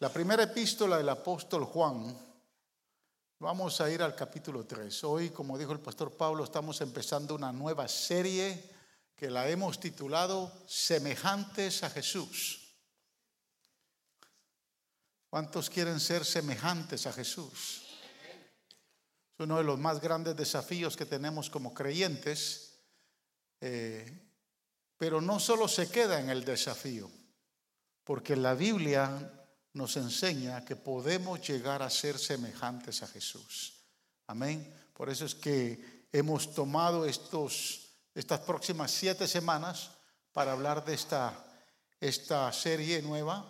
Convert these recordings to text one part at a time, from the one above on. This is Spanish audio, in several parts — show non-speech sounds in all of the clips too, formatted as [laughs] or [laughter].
La primera epístola del apóstol Juan, vamos a ir al capítulo 3. Hoy, como dijo el pastor Pablo, estamos empezando una nueva serie que la hemos titulado Semejantes a Jesús. ¿Cuántos quieren ser semejantes a Jesús? Es uno de los más grandes desafíos que tenemos como creyentes, eh, pero no solo se queda en el desafío, porque la Biblia nos enseña que podemos llegar a ser semejantes a Jesús. Amén. Por eso es que hemos tomado estos, estas próximas siete semanas para hablar de esta, esta serie nueva.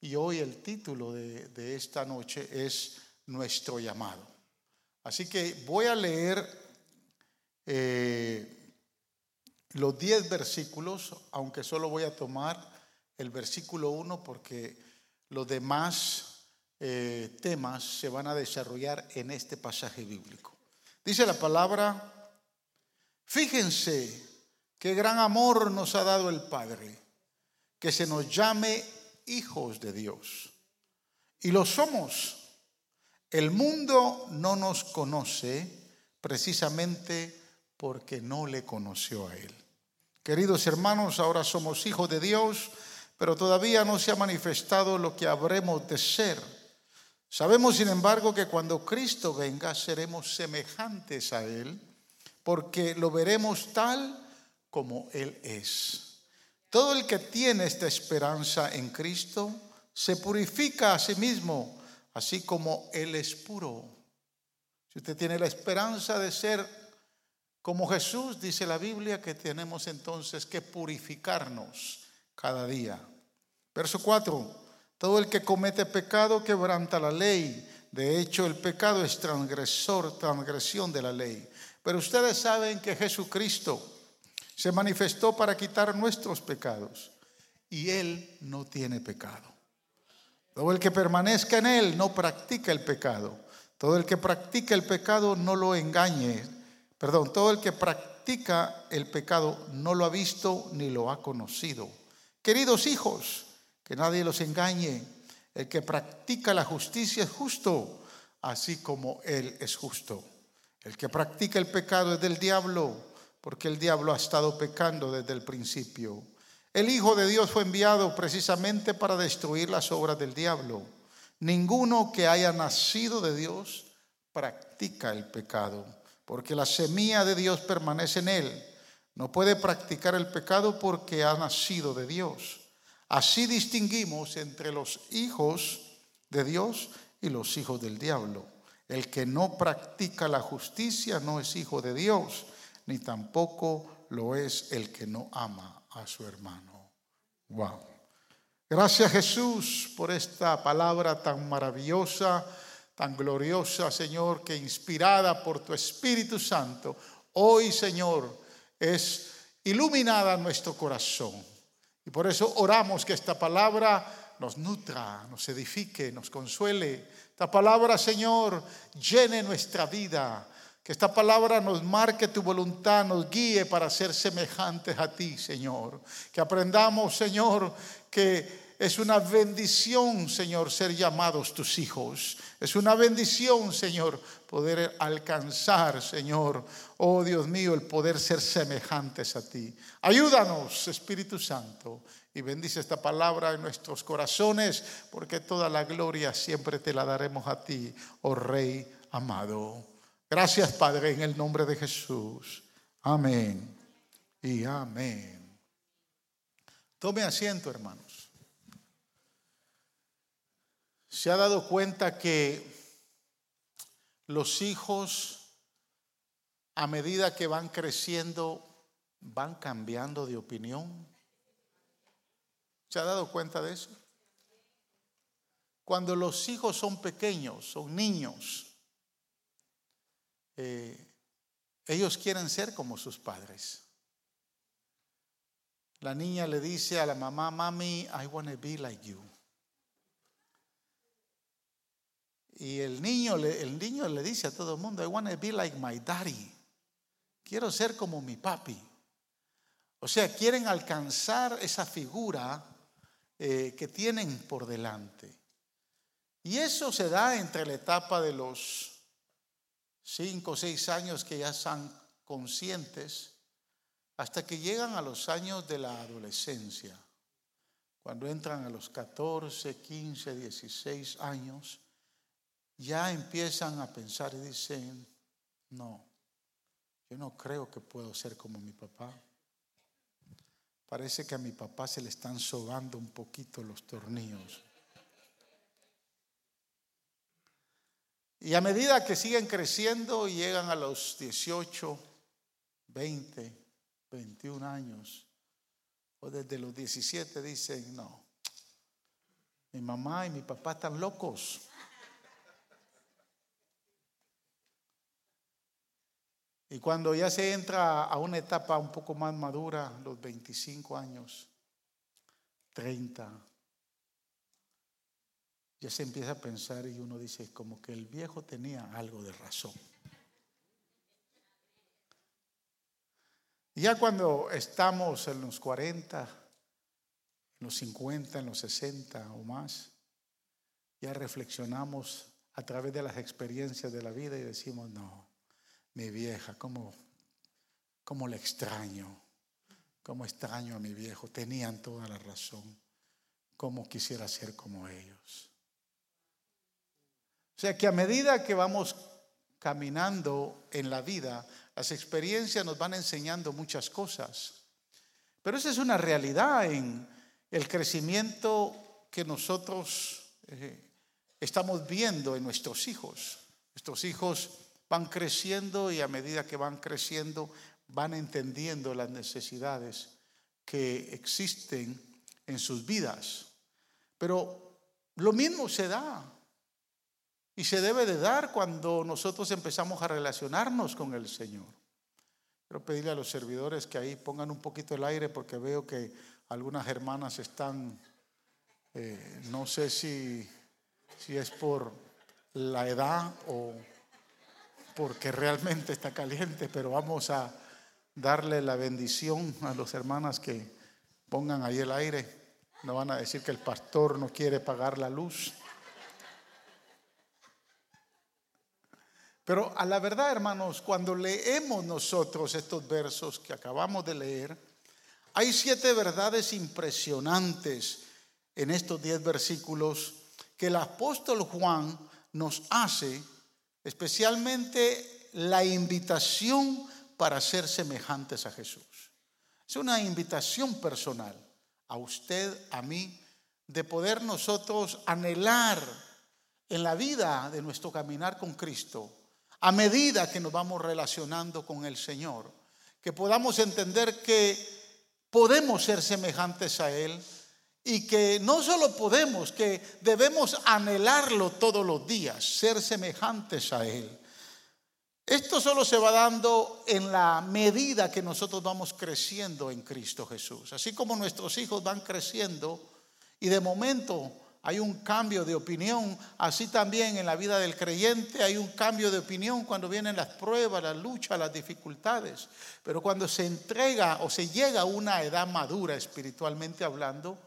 Y hoy el título de, esta noche es Nuestro llamado. Así que voy a leer eh, los diez versículos, aunque solo voy a tomar el versículo uno porque los demás eh, temas se van a desarrollar en este pasaje bíblico. Dice la palabra, fíjense qué gran amor nos ha dado el Padre, que se nos llame hijos de Dios. Y lo somos. El mundo no nos conoce precisamente porque no le conoció a Él. Queridos hermanos, ahora somos hijos de Dios pero todavía no se ha manifestado lo que habremos de ser. Sabemos, sin embargo, que cuando Cristo venga seremos semejantes a Él, porque lo veremos tal como Él es. Todo el que tiene esta esperanza en Cristo se purifica a sí mismo, así como Él es puro. Si usted tiene la esperanza de ser como Jesús, dice la Biblia, que tenemos entonces que purificarnos cada día. Verso 4. Todo el que comete pecado quebranta la ley. De hecho, el pecado es transgresor, transgresión de la ley. Pero ustedes saben que Jesucristo se manifestó para quitar nuestros pecados y Él no tiene pecado. Todo el que permanezca en Él no practica el pecado. Todo el que practica el pecado no lo engañe. Perdón, todo el que practica el pecado no lo ha visto ni lo ha conocido. Queridos hijos, que nadie los engañe. El que practica la justicia es justo, así como Él es justo. El que practica el pecado es del diablo, porque el diablo ha estado pecando desde el principio. El Hijo de Dios fue enviado precisamente para destruir las obras del diablo. Ninguno que haya nacido de Dios practica el pecado, porque la semilla de Dios permanece en él. No puede practicar el pecado porque ha nacido de Dios. Así distinguimos entre los hijos de Dios y los hijos del diablo. El que no practica la justicia no es hijo de Dios, ni tampoco lo es el que no ama a su hermano. Wow. Gracias Jesús por esta palabra tan maravillosa, tan gloriosa, Señor, que inspirada por tu Espíritu Santo, hoy, Señor, es iluminada nuestro corazón y por eso oramos que esta palabra nos nutra, nos edifique, nos consuele. Esta palabra, Señor, llene nuestra vida. Que esta palabra nos marque tu voluntad, nos guíe para ser semejantes a ti, Señor. Que aprendamos, Señor, que es una bendición, Señor, ser llamados tus hijos. Es una bendición, Señor, poder alcanzar, Señor, oh Dios mío, el poder ser semejantes a ti. Ayúdanos, Espíritu Santo, y bendice esta palabra en nuestros corazones, porque toda la gloria siempre te la daremos a ti, oh Rey amado. Gracias, Padre, en el nombre de Jesús. Amén y amén. Tome asiento, hermanos se ha dado cuenta que los hijos, a medida que van creciendo, van cambiando de opinión. ¿Se ha dado cuenta de eso? Cuando los hijos son pequeños, son niños, eh, ellos quieren ser como sus padres. La niña le dice a la mamá, mami, I want to be like you. Y el niño, el niño le dice a todo el mundo, I want to be like my daddy. Quiero ser como mi papi. O sea, quieren alcanzar esa figura eh, que tienen por delante. Y eso se da entre la etapa de los cinco o seis años que ya están conscientes hasta que llegan a los años de la adolescencia. Cuando entran a los 14, 15, 16 años, ya empiezan a pensar y dicen, no, yo no creo que puedo ser como mi papá. Parece que a mi papá se le están sobando un poquito los tornillos. Y a medida que siguen creciendo y llegan a los 18, 20, 21 años, o desde los 17 dicen, no, mi mamá y mi papá están locos. Y cuando ya se entra a una etapa un poco más madura, los 25 años, 30, ya se empieza a pensar y uno dice, como que el viejo tenía algo de razón. Y ya cuando estamos en los 40, en los 50, en los 60 o más, ya reflexionamos a través de las experiencias de la vida y decimos, no, mi vieja, cómo, cómo le extraño, cómo extraño a mi viejo, tenían toda la razón, cómo quisiera ser como ellos. O sea que a medida que vamos caminando en la vida, las experiencias nos van enseñando muchas cosas. Pero esa es una realidad en el crecimiento que nosotros eh, estamos viendo en nuestros hijos. Nuestros hijos van creciendo y a medida que van creciendo van entendiendo las necesidades que existen en sus vidas. Pero lo mismo se da y se debe de dar cuando nosotros empezamos a relacionarnos con el Señor. Quiero pedirle a los servidores que ahí pongan un poquito el aire porque veo que algunas hermanas están, eh, no sé si, si es por la edad o porque realmente está caliente, pero vamos a darle la bendición a las hermanas que pongan ahí el aire. No van a decir que el pastor no quiere pagar la luz. Pero a la verdad, hermanos, cuando leemos nosotros estos versos que acabamos de leer, hay siete verdades impresionantes en estos diez versículos que el apóstol Juan nos hace, especialmente la invitación para ser semejantes a Jesús. Es una invitación personal a usted, a mí, de poder nosotros anhelar en la vida de nuestro caminar con Cristo a medida que nos vamos relacionando con el Señor, que podamos entender que podemos ser semejantes a Él y que no solo podemos, que debemos anhelarlo todos los días, ser semejantes a Él. Esto solo se va dando en la medida que nosotros vamos creciendo en Cristo Jesús. Así como nuestros hijos van creciendo y de momento hay un cambio de opinión, así también en la vida del creyente hay un cambio de opinión cuando vienen las pruebas, las luchas, las dificultades. Pero cuando se entrega o se llega a una edad madura espiritualmente hablando,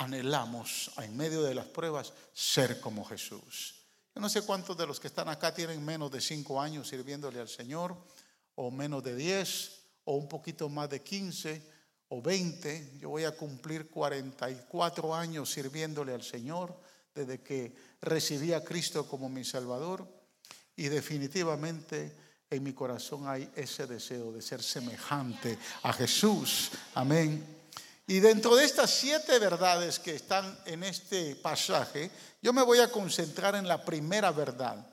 anhelamos en medio de las pruebas ser como Jesús. Yo no sé cuántos de los que están acá tienen menos de cinco años sirviéndole al Señor, o menos de diez, o un poquito más de quince o 20, yo voy a cumplir 44 años sirviéndole al Señor desde que recibí a Cristo como mi Salvador y definitivamente en mi corazón hay ese deseo de ser semejante a Jesús. Amén. Y dentro de estas siete verdades que están en este pasaje, yo me voy a concentrar en la primera verdad.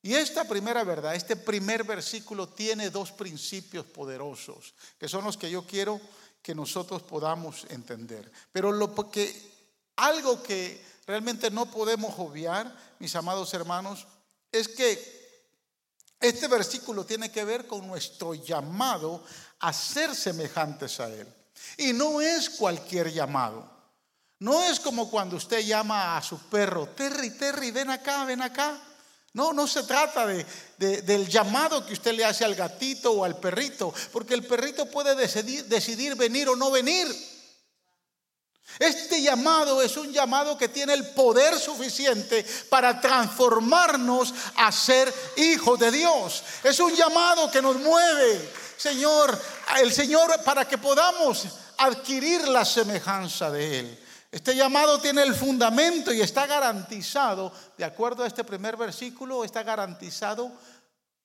Y esta primera verdad, este primer versículo tiene dos principios poderosos, que son los que yo quiero que nosotros podamos entender. Pero lo que algo que realmente no podemos obviar, mis amados hermanos, es que este versículo tiene que ver con nuestro llamado a ser semejantes a Él. Y no es cualquier llamado. No es como cuando usted llama a su perro, Terry, Terry, ven acá, ven acá. No, no se trata de, del llamado que usted le hace al gatito o al perrito, porque el perrito puede decidir, decidir venir o no venir. Este llamado es un llamado que tiene el poder suficiente para transformarnos a ser hijos de Dios. Es un llamado que nos mueve, Señor, el Señor para que podamos adquirir la semejanza de Él. Este llamado tiene el fundamento y está garantizado, de acuerdo a este primer versículo, está garantizado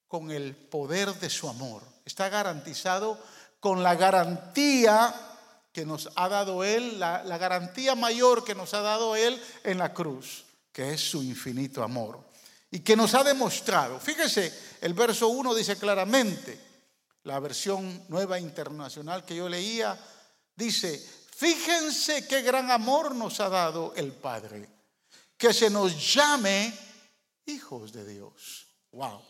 con el poder de su amor. Está garantizado con la garantía que nos ha dado Él, la, garantía mayor que nos ha dado Él en la cruz, que es su infinito amor. Y que nos ha demostrado, fíjese, el verso 1 dice claramente, la versión nueva internacional que yo leía, dice, fíjense qué gran amor nos ha dado el Padre, que se nos llame hijos de Dios. Wow.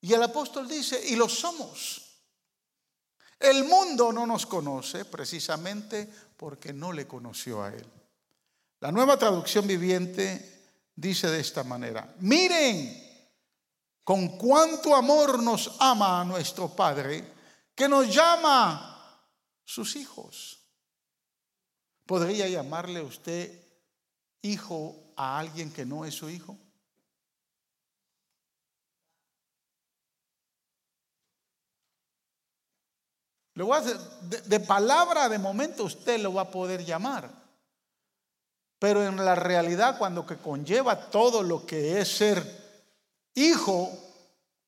Y el apóstol dice, y lo somos. El mundo no nos conoce precisamente porque no le conoció a Él. La nueva traducción viviente dice de esta manera, miren con cuánto amor nos ama a nuestro Padre, que nos llama sus hijos. ¿Podría llamarle usted hijo a alguien que no es su hijo? De, palabra de momento usted lo va a poder llamar. Pero en la realidad, cuando que conlleva todo lo que es ser hijo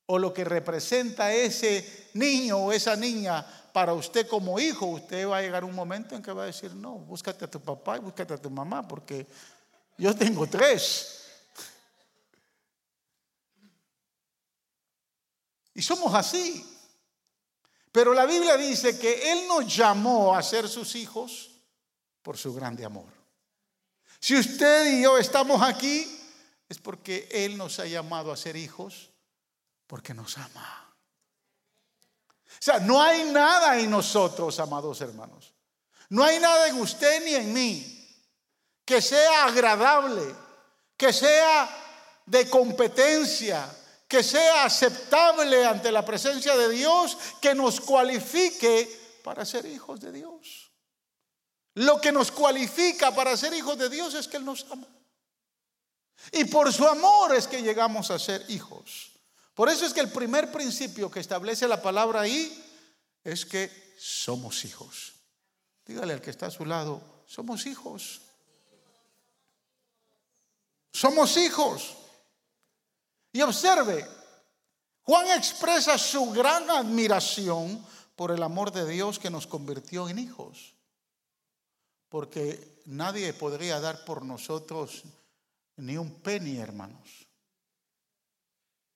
o lo que representa ese niño o esa niña para usted como hijo, usted va a llegar un momento en que va a decir, no, búscate a tu papá y búscate a tu mamá, porque yo tengo tres. Y somos así. Pero la Biblia dice que Él nos llamó a ser sus hijos por su grande amor. Si usted y yo estamos aquí, es porque Él nos ha llamado a ser hijos, porque nos ama. O sea, no hay nada en nosotros, amados hermanos. No hay nada en usted ni en mí que sea agradable, que sea de competencia, que sea aceptable ante la presencia de Dios, que nos cualifique para ser hijos de Dios. Lo que nos cualifica para ser hijos de Dios es que Él nos ama. Y por su amor es que llegamos a ser hijos. Por eso es que el primer principio que establece la palabra ahí es que somos hijos. Dígale al que está a su lado, somos hijos. Somos hijos. Y observe, Juan expresa su gran admiración por el amor de Dios que nos convirtió en hijos. Porque nadie podría dar por nosotros ni un penny, hermanos.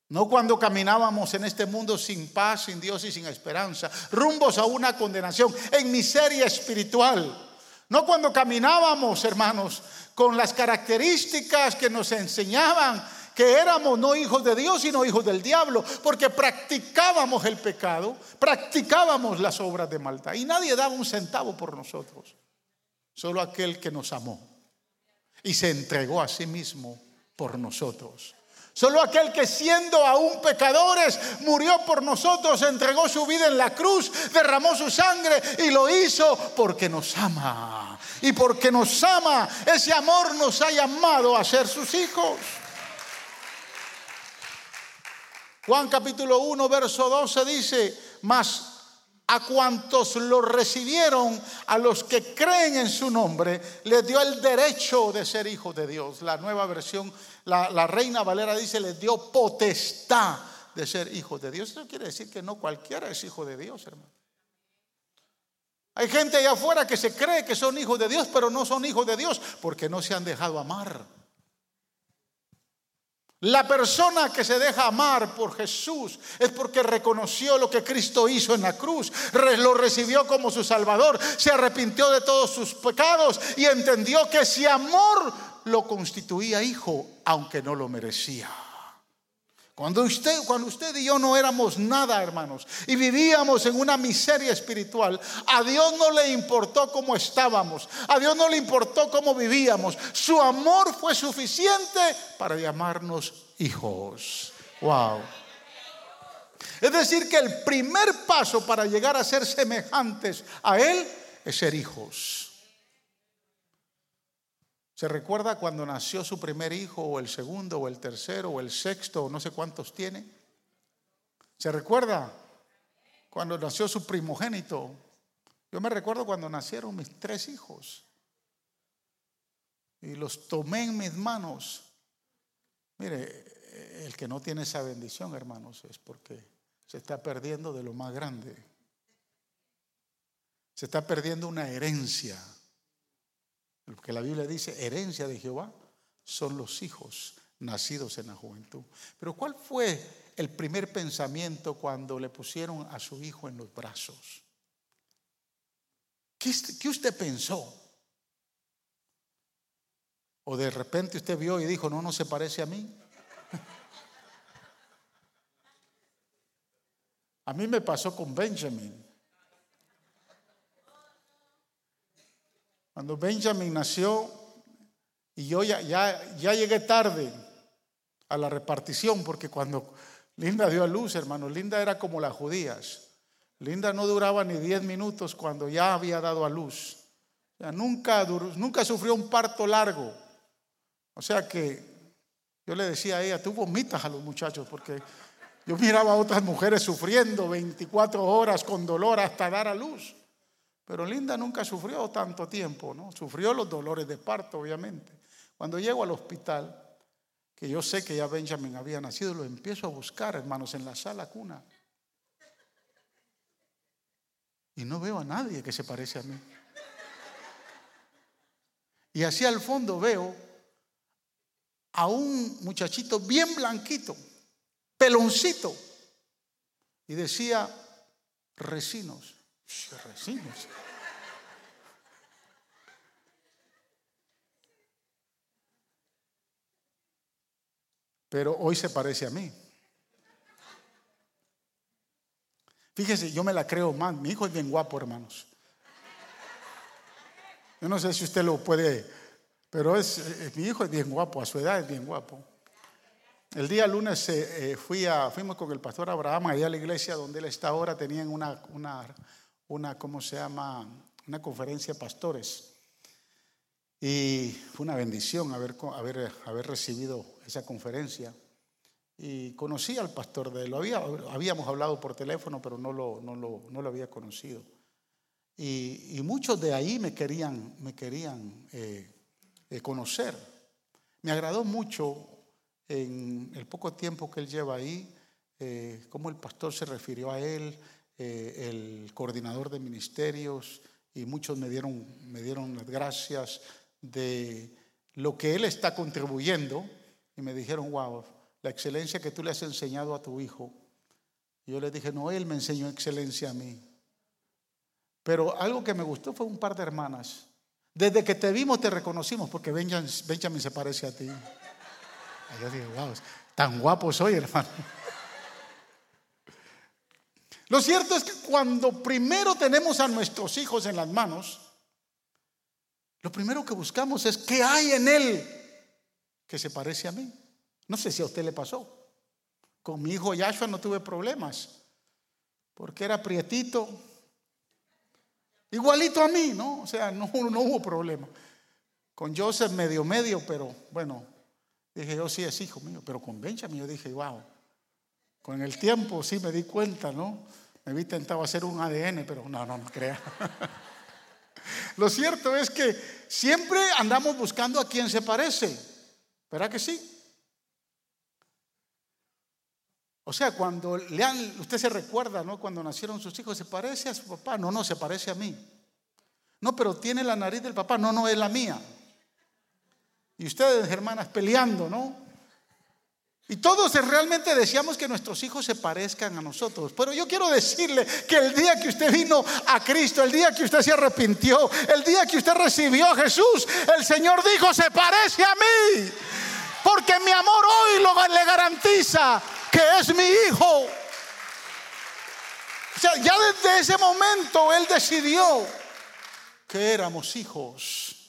No cuando caminábamos en este mundo sin paz, sin Dios y sin esperanza, rumbos a una condenación, en miseria espiritual. No cuando caminábamos, hermanos, con las características que nos enseñaban que éramos no hijos de Dios, sino hijos del diablo, porque practicábamos el pecado, practicábamos las obras de maldad y nadie daba un centavo por nosotros, solo aquel que nos amó y se entregó a sí mismo por nosotros. Solo aquel que siendo aún pecadores murió por nosotros, entregó su vida en la cruz, derramó su sangre y lo hizo porque nos ama. Y porque nos ama, ese amor nos ha llamado a ser sus hijos. Juan capítulo 1, verso 12 dice, mas a cuantos lo recibieron, a los que creen en su nombre, les dio el derecho de ser hijos de Dios. La nueva versión, la, Reina Valera dice, les dio potestad de ser hijos de Dios. Eso quiere decir que no cualquiera es hijo de Dios, hermano. Hay gente allá afuera que se cree que son hijos de Dios, pero no son hijos de Dios porque no se han dejado amar. La persona que se deja amar por Jesús es porque reconoció lo que Cristo hizo en la cruz, lo recibió como su Salvador, se arrepintió de todos sus pecados y entendió que ese amor lo constituía hijo, aunque no lo merecía. Cuando usted, cuando usted y yo no éramos nada, hermanos, y vivíamos en una miseria espiritual, a Dios no le importó cómo estábamos, a Dios no le importó cómo vivíamos. Su amor fue suficiente para llamarnos hijos. Wow. Es decir, que el primer paso para llegar a ser semejantes a Él es ser hijos. ¿Se recuerda cuando nació su primer hijo, o el segundo, o el tercero, o el sexto, o no sé cuántos tiene? ¿Se recuerda cuando nació su primogénito? Yo me recuerdo cuando nacieron mis tres hijos y los tomé en mis manos. Mire, el que no tiene esa bendición, hermanos, es porque se está perdiendo de lo más grande. Se está perdiendo una herencia. Lo que la Biblia dice, herencia de Jehová, son los hijos nacidos en la juventud. Pero ¿cuál fue el primer pensamiento cuando le pusieron a su hijo en los brazos? ¿Qué, usted pensó? O de repente usted vio y dijo, no, no se parece a mí. [laughs] A mí me pasó con Benjamin. Cuando Benjamin nació y yo ya, llegué tarde a la repartición, porque cuando Linda dio a luz, hermano, Linda era como las judías. Linda no duraba ni 10 minutos cuando ya había dado a luz. nunca, nunca sufrió un parto largo. O sea que yo le decía a ella, tú vomitas a los muchachos porque yo miraba a otras mujeres sufriendo 24 horas con dolor hasta dar a luz. Pero Linda nunca sufrió tanto tiempo, ¿no? Sufrió los dolores de parto, obviamente. Cuando llego al hospital, que yo sé que ya Benjamin había nacido, lo empiezo a buscar, hermanos, en la sala cuna. Y no veo a nadie que se parece a mí. Y así al fondo veo a un muchachito bien blanquito, peloncito. Y decía, resinos. Pero hoy se parece a mí. Fíjese, yo me la creo más. Mi hijo es bien guapo, hermanos. Yo no sé si usted lo puede, pero es, eh, mi hijo es bien guapo, a su edad es bien guapo. El día lunes eh, fui a, fuimos con el pastor Abraham allá a la iglesia donde él está ahora, tenían una, una, una ¿cómo se llama? Una conferencia de pastores. Y fue una bendición haber, haber, haber recibido esa conferencia y conocí al pastor de él. Había, habíamos hablado por teléfono, pero no lo, no lo, no lo había conocido. Y, y, muchos de ahí me querían, me querían eh, eh, conocer. Me agradó mucho en el poco tiempo que él lleva ahí, eh, cómo el pastor se refirió a él, el coordinador de ministerios, y muchos me dieron, me dieron las gracias de lo que él está contribuyendo, y me dijeron, wow, la excelencia que tú le has enseñado a tu hijo. Yo le dije, no, él me enseñó excelencia a mí. Pero algo que me gustó fue un par de hermanas. Desde que te vimos te reconocimos porque Benjamin, se parece a ti. Y yo dije, wow, tan guapo soy, hermano. Lo cierto es que cuando primero tenemos a nuestros hijos en las manos, lo primero que buscamos es qué hay en él que se parece a mí. No sé si a usted le pasó. Con mi hijo Yashua no tuve problemas, porque era prietito, igualito a mí, ¿no? O sea, no, hubo problema. Con Joseph medio medio, pero bueno, dije yo sí es hijo mío, pero con Benjamin yo dije, wow, con el tiempo sí me di cuenta, ¿no? Me vi tentado hacer un ADN, pero no, no, no crea. [laughs] Lo cierto es que siempre andamos buscando a quien se parece, ¿verdad que sí? O sea, cuando lean, usted se recuerda, ¿no? Cuando nacieron sus hijos, ¿se parece a su papá? No, no, se parece a mí. No, pero tiene la nariz del papá. No, no, es la mía. Y ustedes, hermanas, peleando, ¿no? Y todos realmente deseamos que nuestros hijos se parezcan a nosotros. Pero yo quiero decirle que el día que usted vino a Cristo, el día que usted se arrepintió, el día que usted recibió a Jesús, el Señor dijo, se parece a mí. Porque mi amor hoy le garantiza que es mi hijo. O sea, ya desde ese momento Él decidió que éramos hijos.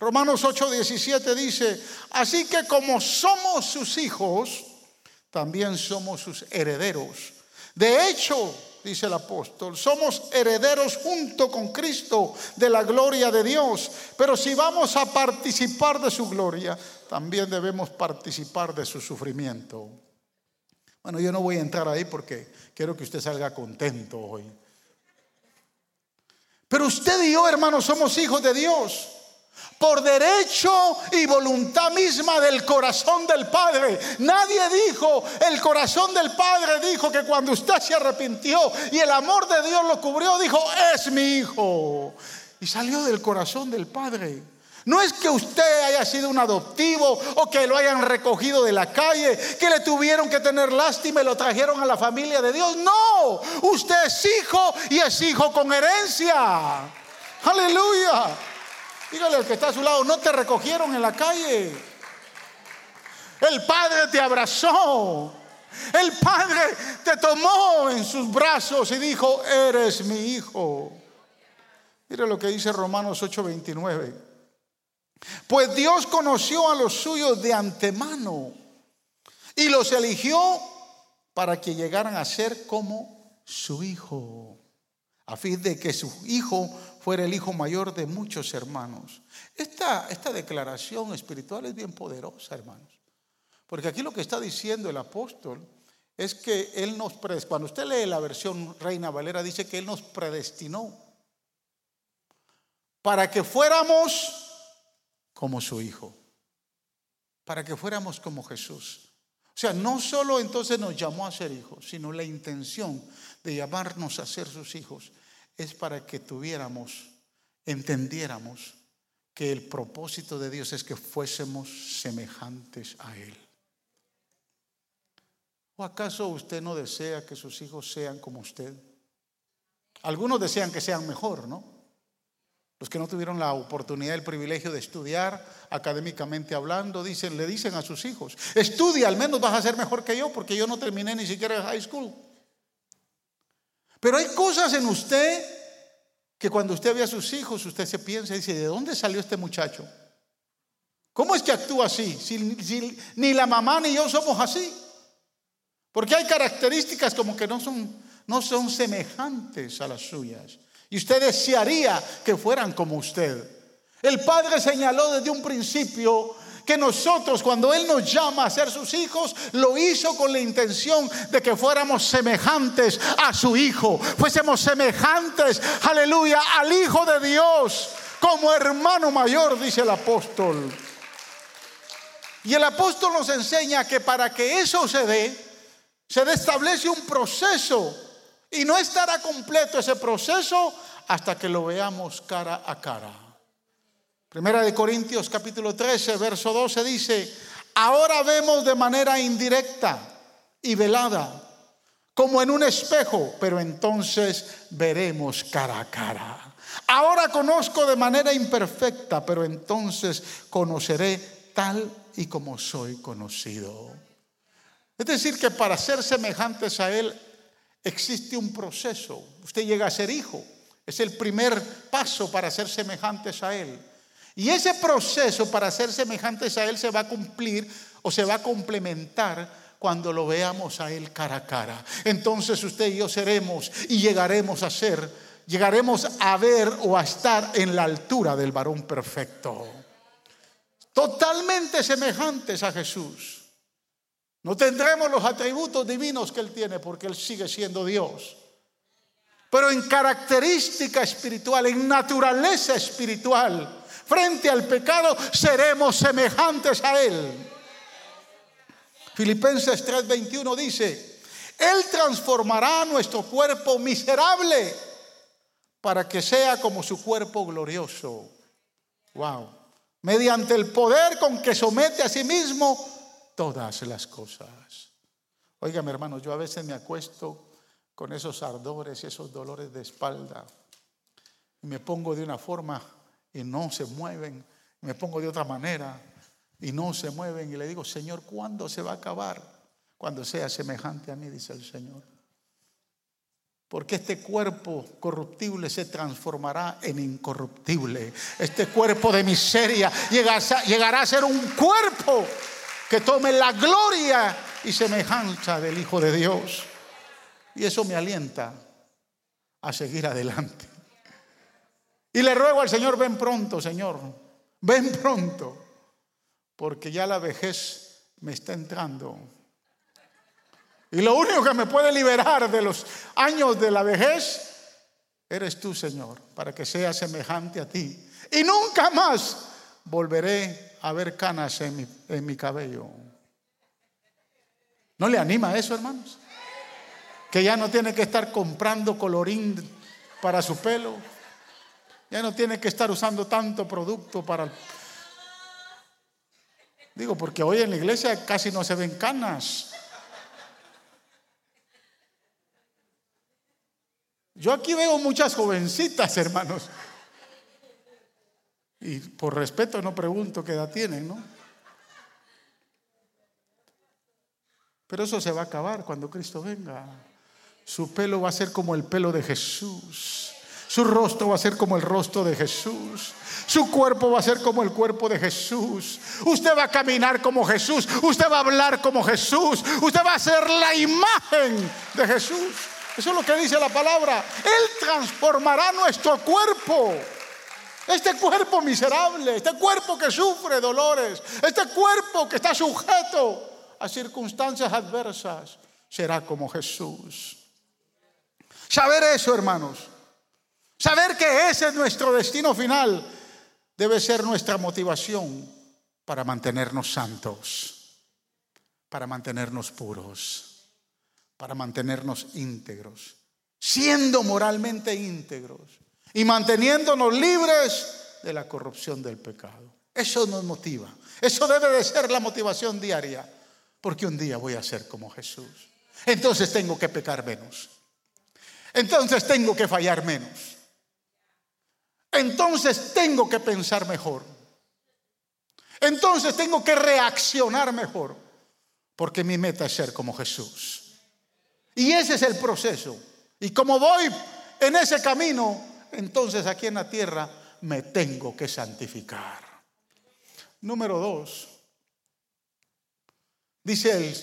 Romanos 8:17 dice, así que como somos sus hijos, también somos sus herederos. De hecho, dice el apóstol. Somos herederos junto con Cristo de la gloria de Dios. Pero si vamos a participar de su gloria, también debemos participar de su sufrimiento. Bueno, yo no voy a entrar ahí porque quiero que usted salga contento hoy. Pero usted y yo, hermanos, somos hijos de Dios por derecho y voluntad misma del corazón del Padre. Nadie dijo, el corazón del Padre dijo que cuando usted se arrepintió y el amor de Dios lo cubrió, dijo, es mi hijo. Y salió del corazón del Padre. No es que usted haya sido un adoptivo o que lo hayan recogido de la calle, que le tuvieron que tener lástima y lo trajeron a la familia de Dios. No, usted es hijo y es hijo con herencia. Aleluya. Dígale al que está a su lado, no te recogieron en la calle. El Padre te abrazó. El Padre te tomó en sus brazos y dijo, eres mi hijo. Mire lo que dice Romanos 8:29. Pues Dios conoció a los suyos de antemano y los eligió para que llegaran a ser como su hijo, a fin de que su hijo fuera el hijo mayor de muchos hermanos. Esta, esta declaración espiritual es bien poderosa, hermanos. Porque aquí lo que está diciendo el apóstol es que Él nos, cuando usted lee la versión Reina Valera, dice que Él nos predestinó para que fuéramos como su Hijo, para que fuéramos como Jesús. O sea, no solo entonces nos llamó a ser hijos, sino la intención de llamarnos a ser sus hijos es para que tuviéramos, entendiéramos que el propósito de Dios es que fuésemos semejantes a Él. ¿O acaso usted no desea que sus hijos sean como usted? Algunos desean que sean mejor, ¿no? Los que no tuvieron la oportunidad, el privilegio de estudiar académicamente hablando, dicen, le dicen a sus hijos, estudia, al menos vas a ser mejor que yo, porque yo no terminé ni siquiera high school. Pero hay cosas en usted que cuando usted ve a sus hijos, usted se piensa y dice, ¿de dónde salió este muchacho? ¿Cómo es que actúa así? Si, ni la mamá ni yo somos así. Porque hay características como que no son, no son semejantes a las suyas. Y usted desearía que fueran como usted. El Padre señaló desde un principio que nosotros cuando Él nos llama a ser sus hijos, lo hizo con la intención de que fuéramos semejantes a su Hijo, fuésemos semejantes, aleluya, al Hijo de Dios, como hermano mayor, dice el apóstol. Y el apóstol nos enseña que para que eso se dé, se establece un proceso y no estará completo ese proceso hasta que lo veamos cara a cara. Primera de Corintios capítulo 13, verso 12 dice, ahora vemos de manera indirecta y velada, como en un espejo, pero entonces veremos cara a cara. Ahora conozco de manera imperfecta, pero entonces conoceré tal y como soy conocido. Es decir, que para ser semejantes a Él existe un proceso. Usted llega a ser hijo. Es el primer paso para ser semejantes a Él. Y ese proceso para ser semejantes a Él se va a cumplir o se va a complementar cuando lo veamos a Él cara a cara. Entonces usted y yo seremos y llegaremos a ser, llegaremos a ver o a estar en la altura del varón perfecto. Totalmente semejantes a Jesús. No tendremos los atributos divinos que Él tiene porque Él sigue siendo Dios. Pero en característica espiritual, en naturaleza espiritual, frente al pecado, seremos semejantes a Él. Filipenses 3:21 dice, Él transformará nuestro cuerpo miserable para que sea como su cuerpo glorioso. Wow. Mediante el poder con que somete a sí mismo todas las cosas. Oiga, mi hermano, yo a veces me acuesto con esos ardores y esos dolores de espalda y me pongo de una forma y no se mueven. Me pongo de otra manera y no se mueven. Y le digo, Señor, ¿cuándo se va a acabar? Cuando sea semejante a mí, dice el Señor. Porque este cuerpo corruptible se transformará en incorruptible. Este cuerpo de miseria llegará a ser un cuerpo que tome la gloria y semejanza del Hijo de Dios. Y eso me alienta, a seguir adelante. Y le ruego al Señor, ven pronto, Señor, ven pronto, porque ya la vejez me está entrando. Y lo único que me puede liberar de los años de la vejez eres tú, Señor, para que sea semejante a ti. Y nunca más volveré a ver canas en mi, en mi cabello. ¿No le anima eso, hermanos? Que ya no tiene que estar comprando colorín para su pelo. Ya no tiene que estar usando tanto producto para... Digo, porque hoy en la iglesia casi no se ven canas. Yo aquí veo muchas jovencitas, hermanos. Y por respeto no pregunto qué edad tienen, ¿no? Pero eso se va a acabar cuando Cristo venga. Su pelo va a ser como el pelo de Jesús. Su rostro va a ser como el rostro de Jesús. Su cuerpo va a ser como el cuerpo de Jesús. Usted va a caminar como Jesús. Usted va a hablar como Jesús. Usted va a ser la imagen de Jesús. Eso es lo que dice la palabra. Él transformará nuestro cuerpo. Este cuerpo miserable, este cuerpo que sufre dolores, este cuerpo que está sujeto a circunstancias adversas, será como Jesús. Saber eso, hermanos, saber que ese es nuestro destino final, debe ser nuestra motivación para mantenernos santos, para mantenernos puros, para mantenernos íntegros, siendo moralmente íntegros y manteniéndonos libres de la corrupción del pecado. Eso nos motiva. Eso debe de ser la motivación diaria porque un día voy a ser como Jesús. Entonces tengo que pecar menos. Entonces tengo que fallar menos. Entonces tengo que pensar mejor. Entonces tengo que reaccionar mejor. Porque mi meta es ser como Jesús. Y ese es el proceso. Y como voy en ese camino, entonces aquí en la tierra me tengo que santificar. Número dos, Dice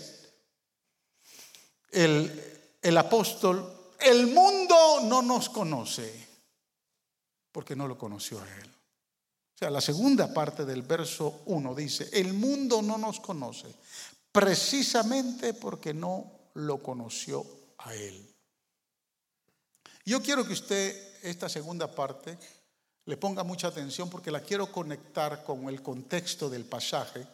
el, el, apóstol, el mundo no nos conoce porque no lo conoció a él. O sea, la segunda parte del verso 1 dice, el mundo no nos conoce precisamente porque no lo conoció a él. Yo quiero que usted esta segunda parte le ponga mucha atención porque la quiero conectar con el contexto del pasaje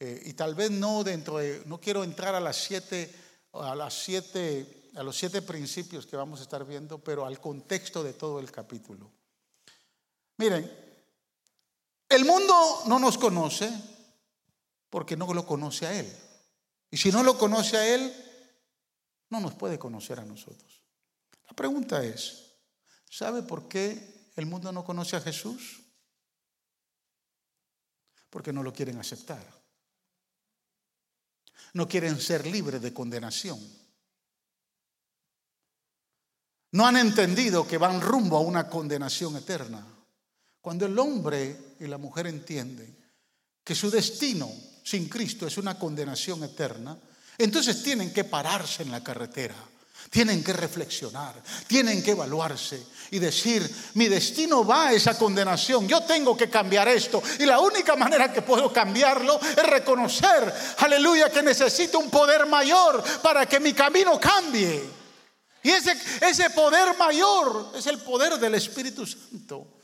eh, y tal vez no dentro de, no quiero entrar a las siete, a las siete, a los siete principios que vamos a estar viendo, pero al contexto de todo el capítulo. Miren, el mundo no nos conoce porque no lo conoce a Él. Y si no lo conoce a Él, no nos puede conocer a nosotros. La pregunta es, ¿sabe por qué el mundo no conoce a Jesús? Porque no lo quieren aceptar no quieren ser libres de condenación. No han entendido que van rumbo a una condenación eterna. Cuando el hombre y la mujer entienden que su destino sin Cristo es una condenación eterna, entonces tienen que pararse en la carretera tienen que reflexionar, tienen que evaluarse y decir, mi destino va a esa condenación, yo tengo que cambiar esto. Y la única manera que puedo cambiarlo es reconocer, aleluya, que necesito un poder mayor para que mi camino cambie. Y ese, ese poder mayor es el poder del Espíritu Santo.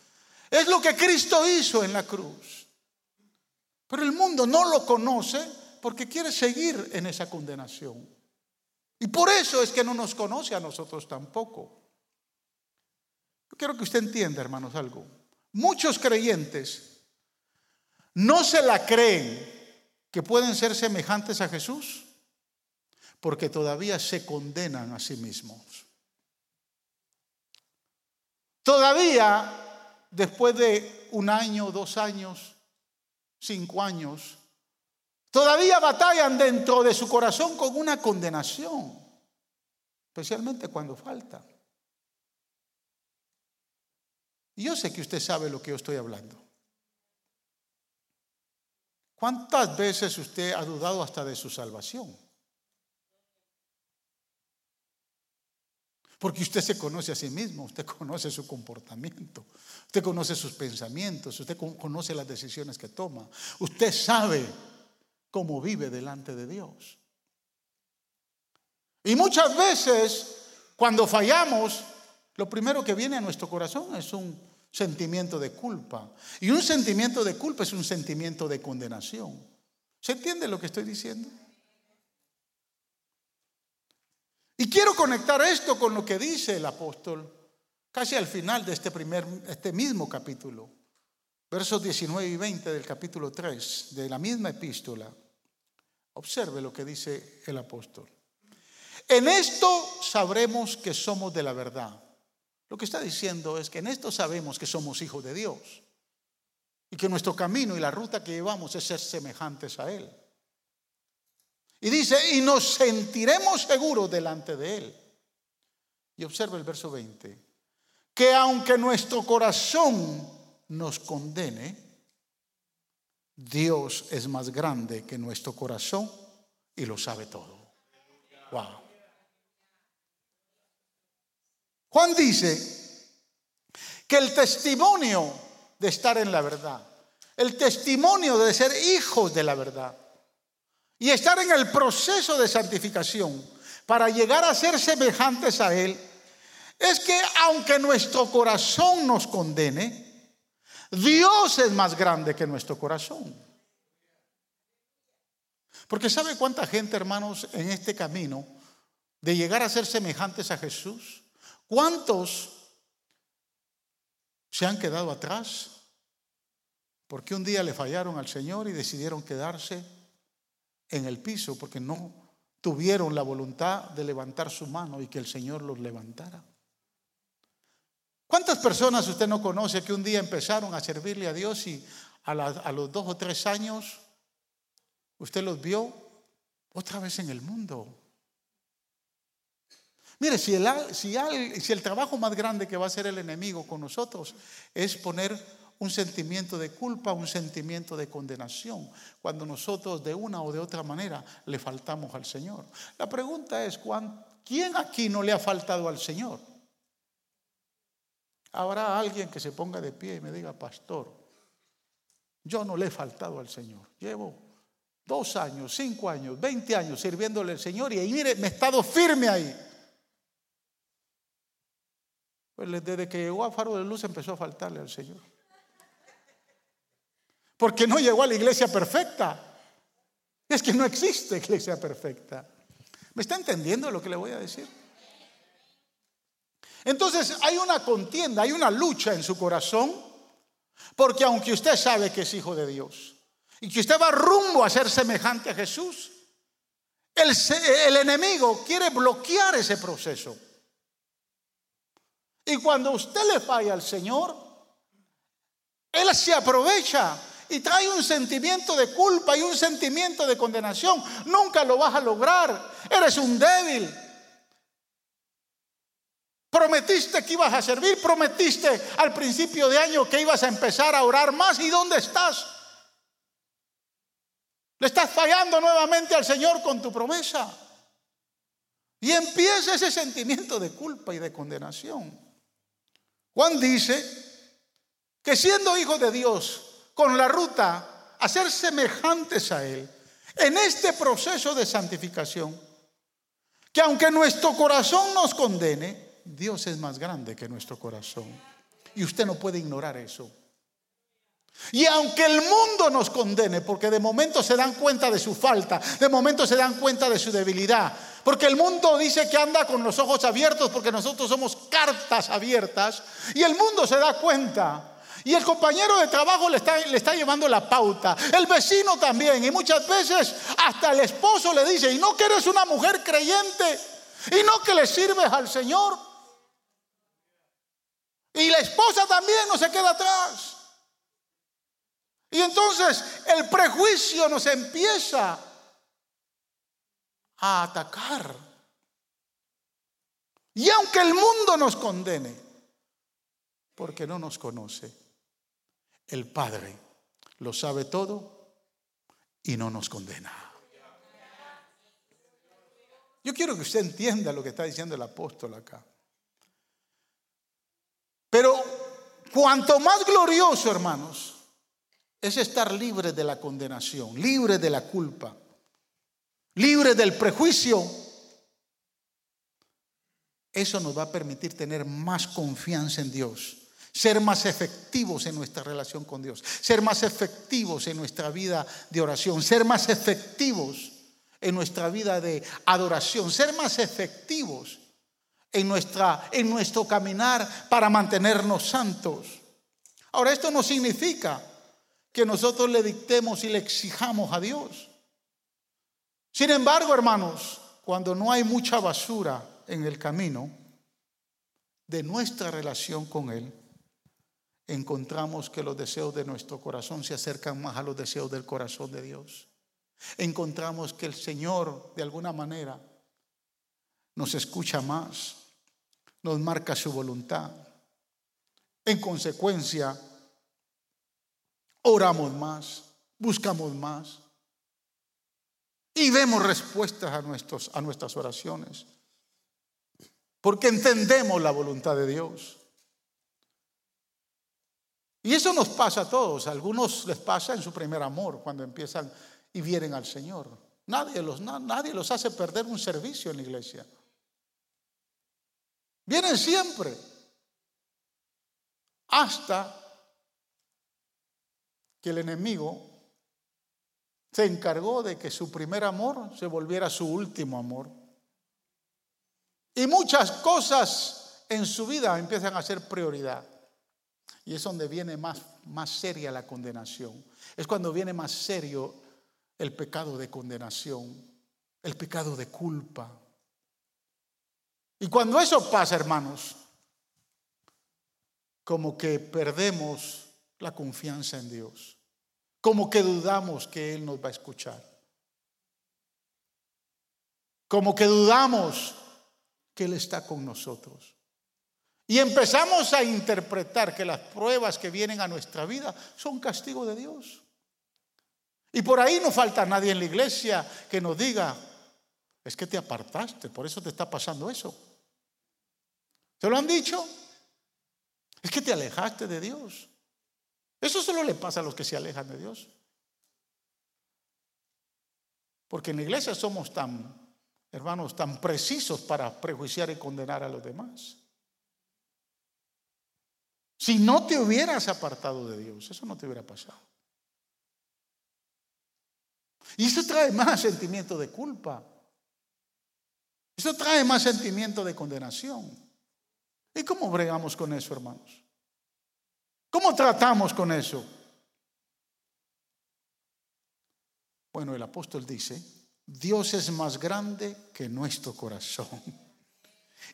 Es lo que Cristo hizo en la cruz. Pero el mundo no lo conoce porque quiere seguir en esa condenación. Y por eso es que no nos conoce a nosotros tampoco. Yo quiero que usted entienda, hermanos, algo. Muchos creyentes no se la creen que pueden ser semejantes a Jesús porque todavía se condenan a sí mismos. Todavía, después de un año, dos años, cinco años, Todavía batallan dentro de su corazón con una condenación, especialmente cuando falta. Y yo sé que usted sabe lo que yo estoy hablando. ¿Cuántas veces usted ha dudado hasta de su salvación? Porque usted se conoce a sí mismo, usted conoce su comportamiento, usted conoce sus pensamientos, usted conoce las decisiones que toma, usted sabe cómo vive delante de Dios. Y muchas veces, cuando fallamos, lo primero que viene a nuestro corazón es un sentimiento de culpa. Y un sentimiento de culpa es un sentimiento de condenación. ¿Se entiende lo que estoy diciendo? Y quiero conectar esto con lo que dice el apóstol casi al final de este, primer, este mismo capítulo, versos 19 y 20 del capítulo 3 de la misma epístola. Observe lo que dice el apóstol. En esto sabremos que somos de la verdad. Lo que está diciendo es que en esto sabemos que somos hijos de Dios y que nuestro camino y la ruta que llevamos es ser semejantes a Él. Y dice, y nos sentiremos seguros delante de Él. Y observa el verso 20, que aunque nuestro corazón nos condene, Dios es más grande que nuestro corazón y lo sabe todo. Wow. Juan dice que el testimonio de estar en la verdad, el testimonio de ser hijos de la verdad, y estar en el proceso de santificación para llegar a ser semejantes a Él, es que aunque nuestro corazón nos condene, Dios es más grande que nuestro corazón. Porque ¿sabe cuánta gente, hermanos, en este camino de llegar a ser semejantes a Jesús? ¿Cuántos se han quedado atrás? Porque un día le fallaron al Señor y decidieron quedarse en el piso porque no tuvieron la voluntad de levantar su mano y que el Señor los levantara. ¿Cuántas personas usted no conoce que un día empezaron a servirle a Dios y a, los dos o tres años usted los vio otra vez en el mundo? Mire, si el, si, si el trabajo más grande que va a hacer el enemigo con nosotros es poner un sentimiento de culpa, un sentimiento de condenación, cuando nosotros de una o de otra manera le faltamos al Señor. La pregunta es, ¿quién aquí no le ha faltado al Señor? Habrá alguien que se ponga de pie y me diga, pastor, yo no le he faltado al Señor. Llevo dos años, cinco años, veinte años sirviéndole al Señor y ahí mire, me he estado firme ahí. Pues desde que llegó a Faro de Luz empezó a faltarle al Señor. Porque no llegó a la iglesia perfecta. Es que no existe iglesia perfecta. ¿Me está entendiendo lo que le voy a decir? Entonces hay una contienda, hay una lucha en su corazón, porque aunque usted sabe que es hijo de Dios y que usted va rumbo a ser semejante a Jesús, el, el enemigo quiere bloquear ese proceso. Y cuando usted le falla al Señor, Él se aprovecha y trae un sentimiento de culpa y un sentimiento de condenación. Nunca lo vas a lograr. Eres un débil. Prometiste que ibas a servir, prometiste al principio de año que ibas a empezar a orar más. ¿Y dónde estás? Le estás fallando nuevamente al Señor con tu promesa. Y empieza ese sentimiento de culpa y de condenación. Juan dice que siendo hijo de Dios, con la ruta a ser semejantes a Él en este proceso de santificación, que aunque nuestro corazón nos condene, Dios es más grande que nuestro corazón. Y usted no puede ignorar eso. Y aunque el mundo nos condene, porque de momento se dan cuenta de su falta, de momento se dan cuenta de su debilidad, porque el mundo dice que anda con los ojos abiertos porque nosotros somos cartas abiertas, y el mundo se da cuenta y el compañero de trabajo le está, le está llevando la pauta. El vecino también. Y muchas veces hasta el esposo le dice, y no que eres una mujer creyente. Y no que le sirves al Señor. Y la esposa también no se queda atrás. Y entonces el prejuicio nos empieza a atacar. Y aunque el mundo nos condene, porque no nos conoce, el Padre lo sabe todo y no nos condena. Yo quiero que usted entienda lo que está diciendo el apóstol acá. Pero cuanto más glorioso, hermanos, es estar libre de la condenación, libre de la culpa, libre del prejuicio. Eso nos va a permitir tener más confianza en Dios, ser más efectivos en nuestra relación con Dios, ser más efectivos en nuestra vida de oración, ser más efectivos en nuestra vida de adoración, ser más efectivos en, nuestra, en nuestro caminar para mantenernos santos. Ahora, esto no significa que nosotros le dictemos y le exijamos a Dios. Sin embargo, hermanos, cuando no hay mucha basura en el camino de nuestra relación con Él, encontramos que los deseos de nuestro corazón se acercan más a los deseos del corazón de Dios. Encontramos que el Señor, de alguna manera, nos escucha más, nos marca su voluntad. En consecuencia, oramos más, buscamos más y vemos respuestas a, nuestros, a nuestras oraciones. Porque entendemos la voluntad de Dios. Y eso nos pasa a todos. A algunos les pasa en su primer amor, cuando empiezan y vienen al Señor. Nadie los, nadie los hace perder un servicio en la iglesia. Vienen siempre. Hasta que el enemigo se encargó de que su primer amor se volviera su último amor. Y muchas cosas en su vida empiezan a ser prioridad. Y es donde viene más, más seria la condenación. Es cuando viene más serio el pecado de condenación, el pecado de culpa. Y cuando eso pasa, hermanos, como que perdemos la confianza en Dios como que dudamos que Él nos va a escuchar. Como que dudamos que Él está con nosotros. Y empezamos a interpretar que las pruebas que vienen a nuestra vida son castigo de Dios. Y por ahí no falta nadie en la iglesia que nos diga, es que te apartaste, por eso te está pasando eso. ¿Se lo han dicho? Es que te alejaste de Dios. Eso solo le pasa a los que se alejan de Dios. Porque en la iglesia somos tan, hermanos, tan precisos para prejuiciar y condenar a los demás. Si no te hubieras apartado de Dios, eso no te hubiera pasado. Y eso trae más sentimiento de culpa. Eso trae más sentimiento de condenación. ¿Y cómo bregamos con eso, hermanos? ¿Cómo tratamos con eso? Bueno, el apóstol dice, Dios es más grande que nuestro corazón.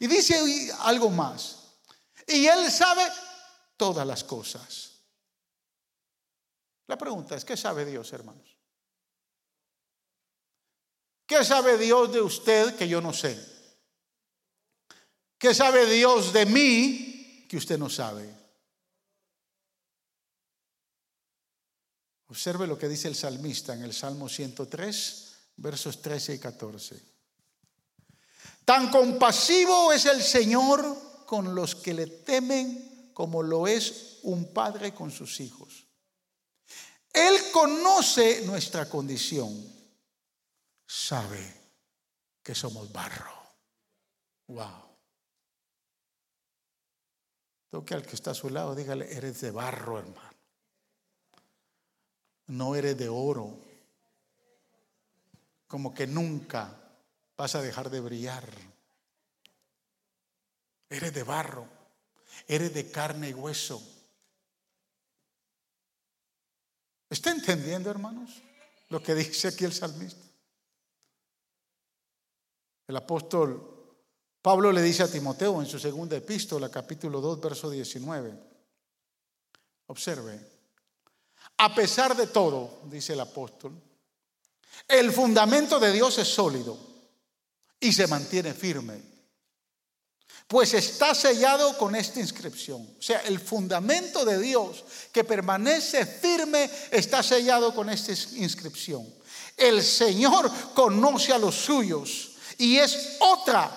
Y dice algo más. Y Él sabe todas las cosas. La pregunta es, ¿qué sabe Dios, hermanos? ¿Qué sabe Dios de usted que yo no sé? ¿Qué sabe Dios de mí que usted no sabe? Observe lo que dice el salmista en el Salmo 103, versos 13 y 14. Tan compasivo es el Señor con los que le temen como lo es un padre con sus hijos. Él conoce nuestra condición, sabe que somos barro. Wow. Toque al que está a su lado, dígale, eres de barro, hermano no eres de oro, como que nunca vas a dejar de brillar. Eres de barro, eres de carne y hueso. ¿Está entendiendo, hermanos, lo que dice aquí el salmista? El apóstol Pablo le dice a Timoteo en su segunda epístola, capítulo 2, verso 19. Observe, a pesar de todo, dice el apóstol, el fundamento de Dios es sólido y se mantiene firme. Pues está sellado con esta inscripción. O sea, el fundamento de Dios que permanece firme está sellado con esta inscripción. El Señor conoce a los suyos y es otra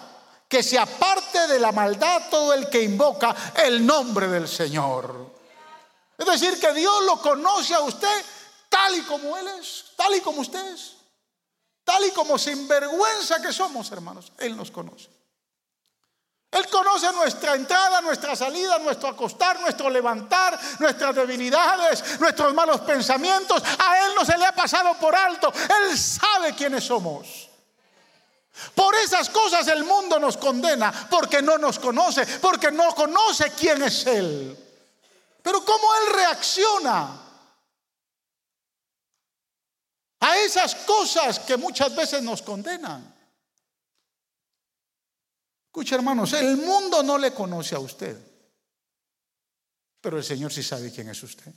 que se aparte de la maldad todo el que invoca el nombre del Señor. Es decir, que Dios lo conoce a usted tal y como Él es, tal y como usted es, tal y como sinvergüenza que somos, hermanos. Él nos conoce. Él conoce nuestra entrada, nuestra salida, nuestro acostar, nuestro levantar, nuestras debilidades, nuestros malos pensamientos. A Él no se le ha pasado por alto. Él sabe quiénes somos. Por esas cosas el mundo nos condena, porque no nos conoce, porque no conoce quién es Él. Pero ¿cómo Él reacciona a esas cosas que muchas veces nos condenan? Escucha hermanos, el mundo no le conoce a usted, pero el Señor sí sabe quién es usted.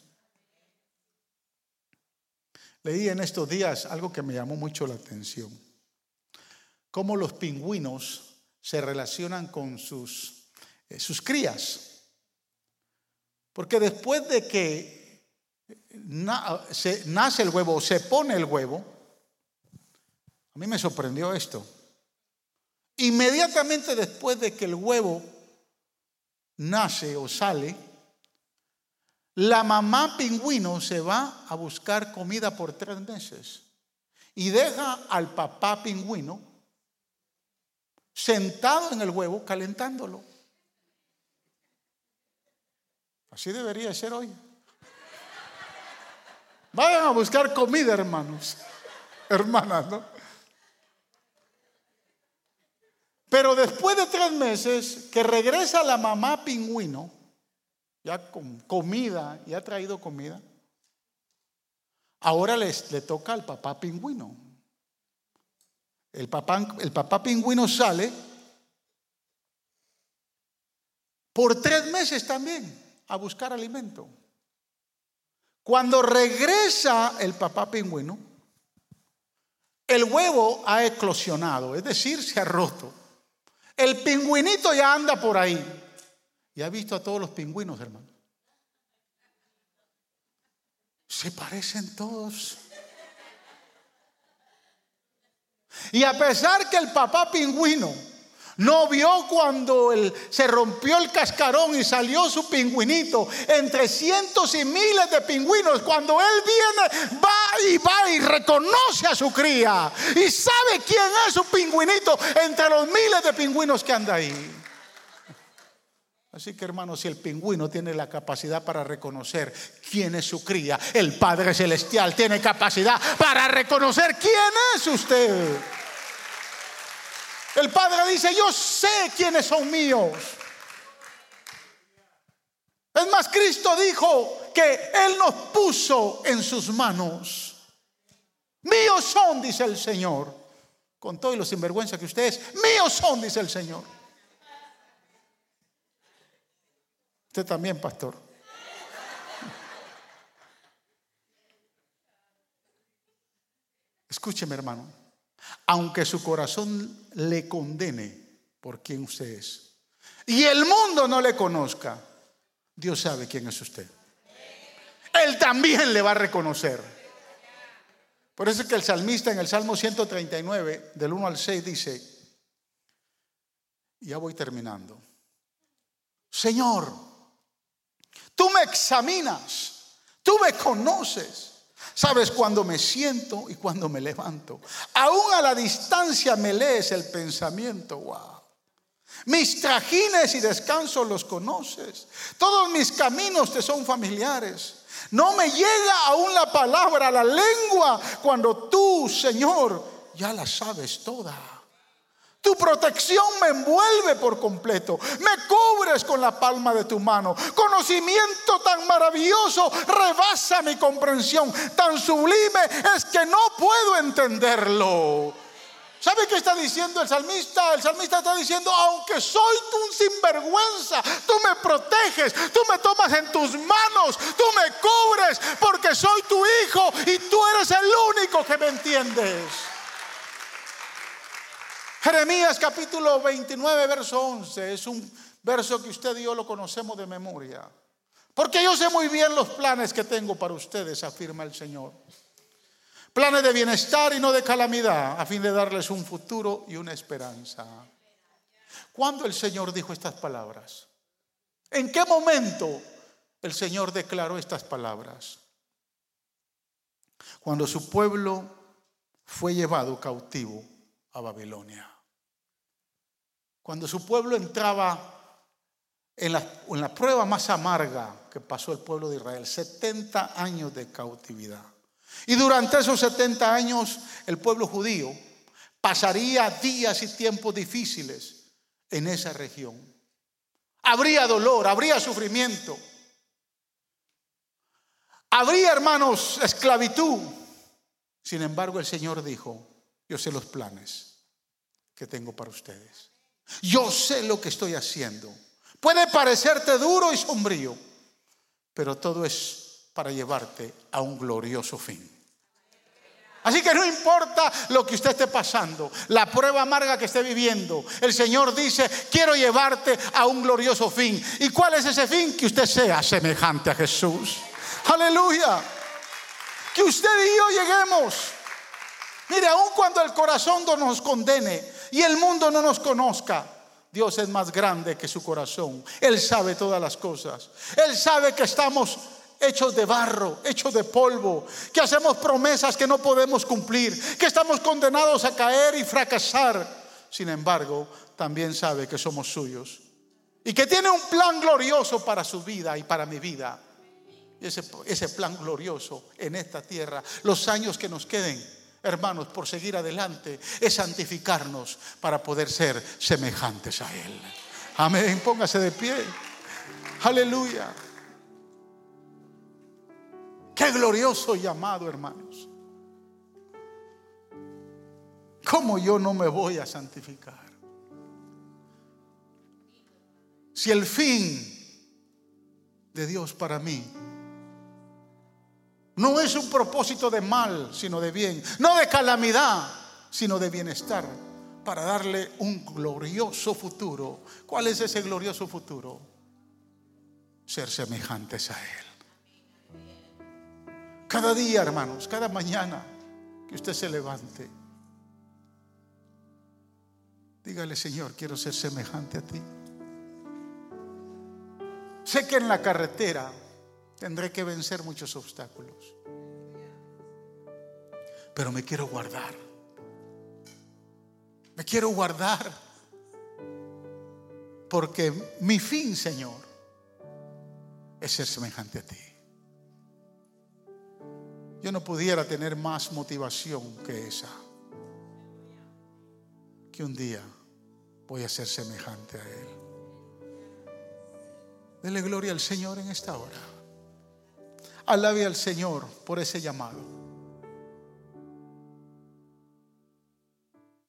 Leí en estos días algo que me llamó mucho la atención cómo los pingüinos se relacionan con sus, eh, sus crías. Porque después de que se, nace el huevo o se pone el huevo, a mí me sorprendió esto. Inmediatamente después de que el huevo nace o sale, la mamá pingüino se va a buscar comida por tres meses y deja al papá pingüino sentado en el huevo calentándolo. Así debería ser hoy. Vayan a buscar comida, hermanos, hermanas, ¿no? Pero después de tres meses que regresa la mamá pingüino, ya con comida, ya ha traído comida, ahora les, le toca al papá pingüino. El papá, el papá pingüino sale por tres meses también a buscar alimento. Cuando regresa el papá pingüino, el huevo ha eclosionado, es decir, se ha roto. El pingüinito ya anda por ahí. Y ha visto a todos los pingüinos, hermano. Se parecen todos. Y a pesar que el papá pingüino no vio cuando se rompió el cascarón y salió su pingüinito entre cientos y miles de pingüinos. Cuando él viene, va y va y reconoce a su cría. Y sabe quién es su pingüinito entre los miles de pingüinos que anda ahí. Así que hermanos, si el pingüino tiene la capacidad para reconocer quién es su cría, el Padre Celestial tiene capacidad para reconocer quién es usted. El Padre dice, yo sé quiénes son míos. Es más, Cristo dijo que Él nos puso en sus manos. Míos son, dice el Señor. Con todo y los sinvergüenza que ustedes, míos son, dice el Señor. Usted también, pastor. Escúcheme, hermano aunque su corazón le condene por quien usted es. Y el mundo no le conozca, Dios sabe quién es usted. Él también le va a reconocer. Por eso es que el salmista en el Salmo 139, del 1 al 6, dice, ya voy terminando, Señor, tú me examinas, tú me conoces. Sabes cuando me siento y cuando me levanto. Aún a la distancia me lees el pensamiento. Mis trajines y descansos los conoces. Todos mis caminos te son familiares. No me llega aún la palabra, la lengua, cuando tú, Señor, ya la sabes toda. Tu protección me envuelve por completo. Me cubres con la palma de tu mano. Conocimiento tan maravilloso rebasa mi comprensión. Tan sublime es que no puedo entenderlo. ¿Sabe qué está diciendo el salmista? El salmista está diciendo, aunque soy un sinvergüenza, tú me proteges, tú me tomas en tus manos, tú me cubres porque soy tu hijo y tú eres el único que me entiendes. Jeremías capítulo 29, verso 11, es un verso que usted y yo lo conocemos de memoria. Porque yo sé muy bien los planes que tengo para ustedes, afirma el Señor. Planes de bienestar y no de calamidad, a fin de darles un futuro y una esperanza. ¿Cuándo el Señor dijo estas palabras? ¿En qué momento el Señor declaró estas palabras? Cuando su pueblo fue llevado cautivo a Babilonia. Cuando su pueblo entraba en la, prueba más amarga que pasó el pueblo de Israel, 70 años de cautividad. Y durante esos 70 años el pueblo judío pasaría días y tiempos difíciles en esa región. Habría dolor, habría sufrimiento. Habría, hermanos, esclavitud. Sin embargo, el Señor dijo, yo sé los planes que tengo para ustedes. Yo sé lo que estoy haciendo. Puede parecerte duro y sombrío, pero todo es para llevarte a un glorioso fin. Así que no importa lo que usted esté pasando, la prueba amarga que esté viviendo, el Señor dice, quiero llevarte a un glorioso fin. ¿Y cuál es ese fin? Que usted sea semejante a Jesús. Aleluya. Que usted y yo lleguemos. Mire, aun cuando el corazón no nos condene y el mundo no nos conozca, Dios es más grande que su corazón. Él sabe todas las cosas. Él sabe que estamos hechos de barro, hechos de polvo, que hacemos promesas que no podemos cumplir, que estamos condenados a caer y fracasar. Sin embargo, también sabe que somos suyos y que tiene un plan glorioso para su vida y para mi vida. ese, ese plan glorioso en esta tierra, los años que nos queden, hermanos, por seguir adelante, es santificarnos para poder ser semejantes a Él. Amén, póngase de pie. Aleluya. Qué glorioso llamado, hermanos. ¿Cómo yo no me voy a santificar? Si el fin de Dios para mí no es un propósito de mal, sino de bien. No de calamidad, sino de bienestar. Para darle un glorioso futuro. ¿Cuál es ese glorioso futuro? Ser semejantes a Él. Cada día, hermanos, cada mañana que usted se levante, dígale, Señor, quiero ser semejante a ti. Sé que en la carretera Tendré que vencer muchos obstáculos. Pero me quiero guardar. Me quiero guardar. Porque mi fin, Señor, es ser semejante a ti. Yo no pudiera tener más motivación que esa. Que un día voy a ser semejante a Él. Dele gloria al Señor en esta hora. Alabe al Señor por ese llamado.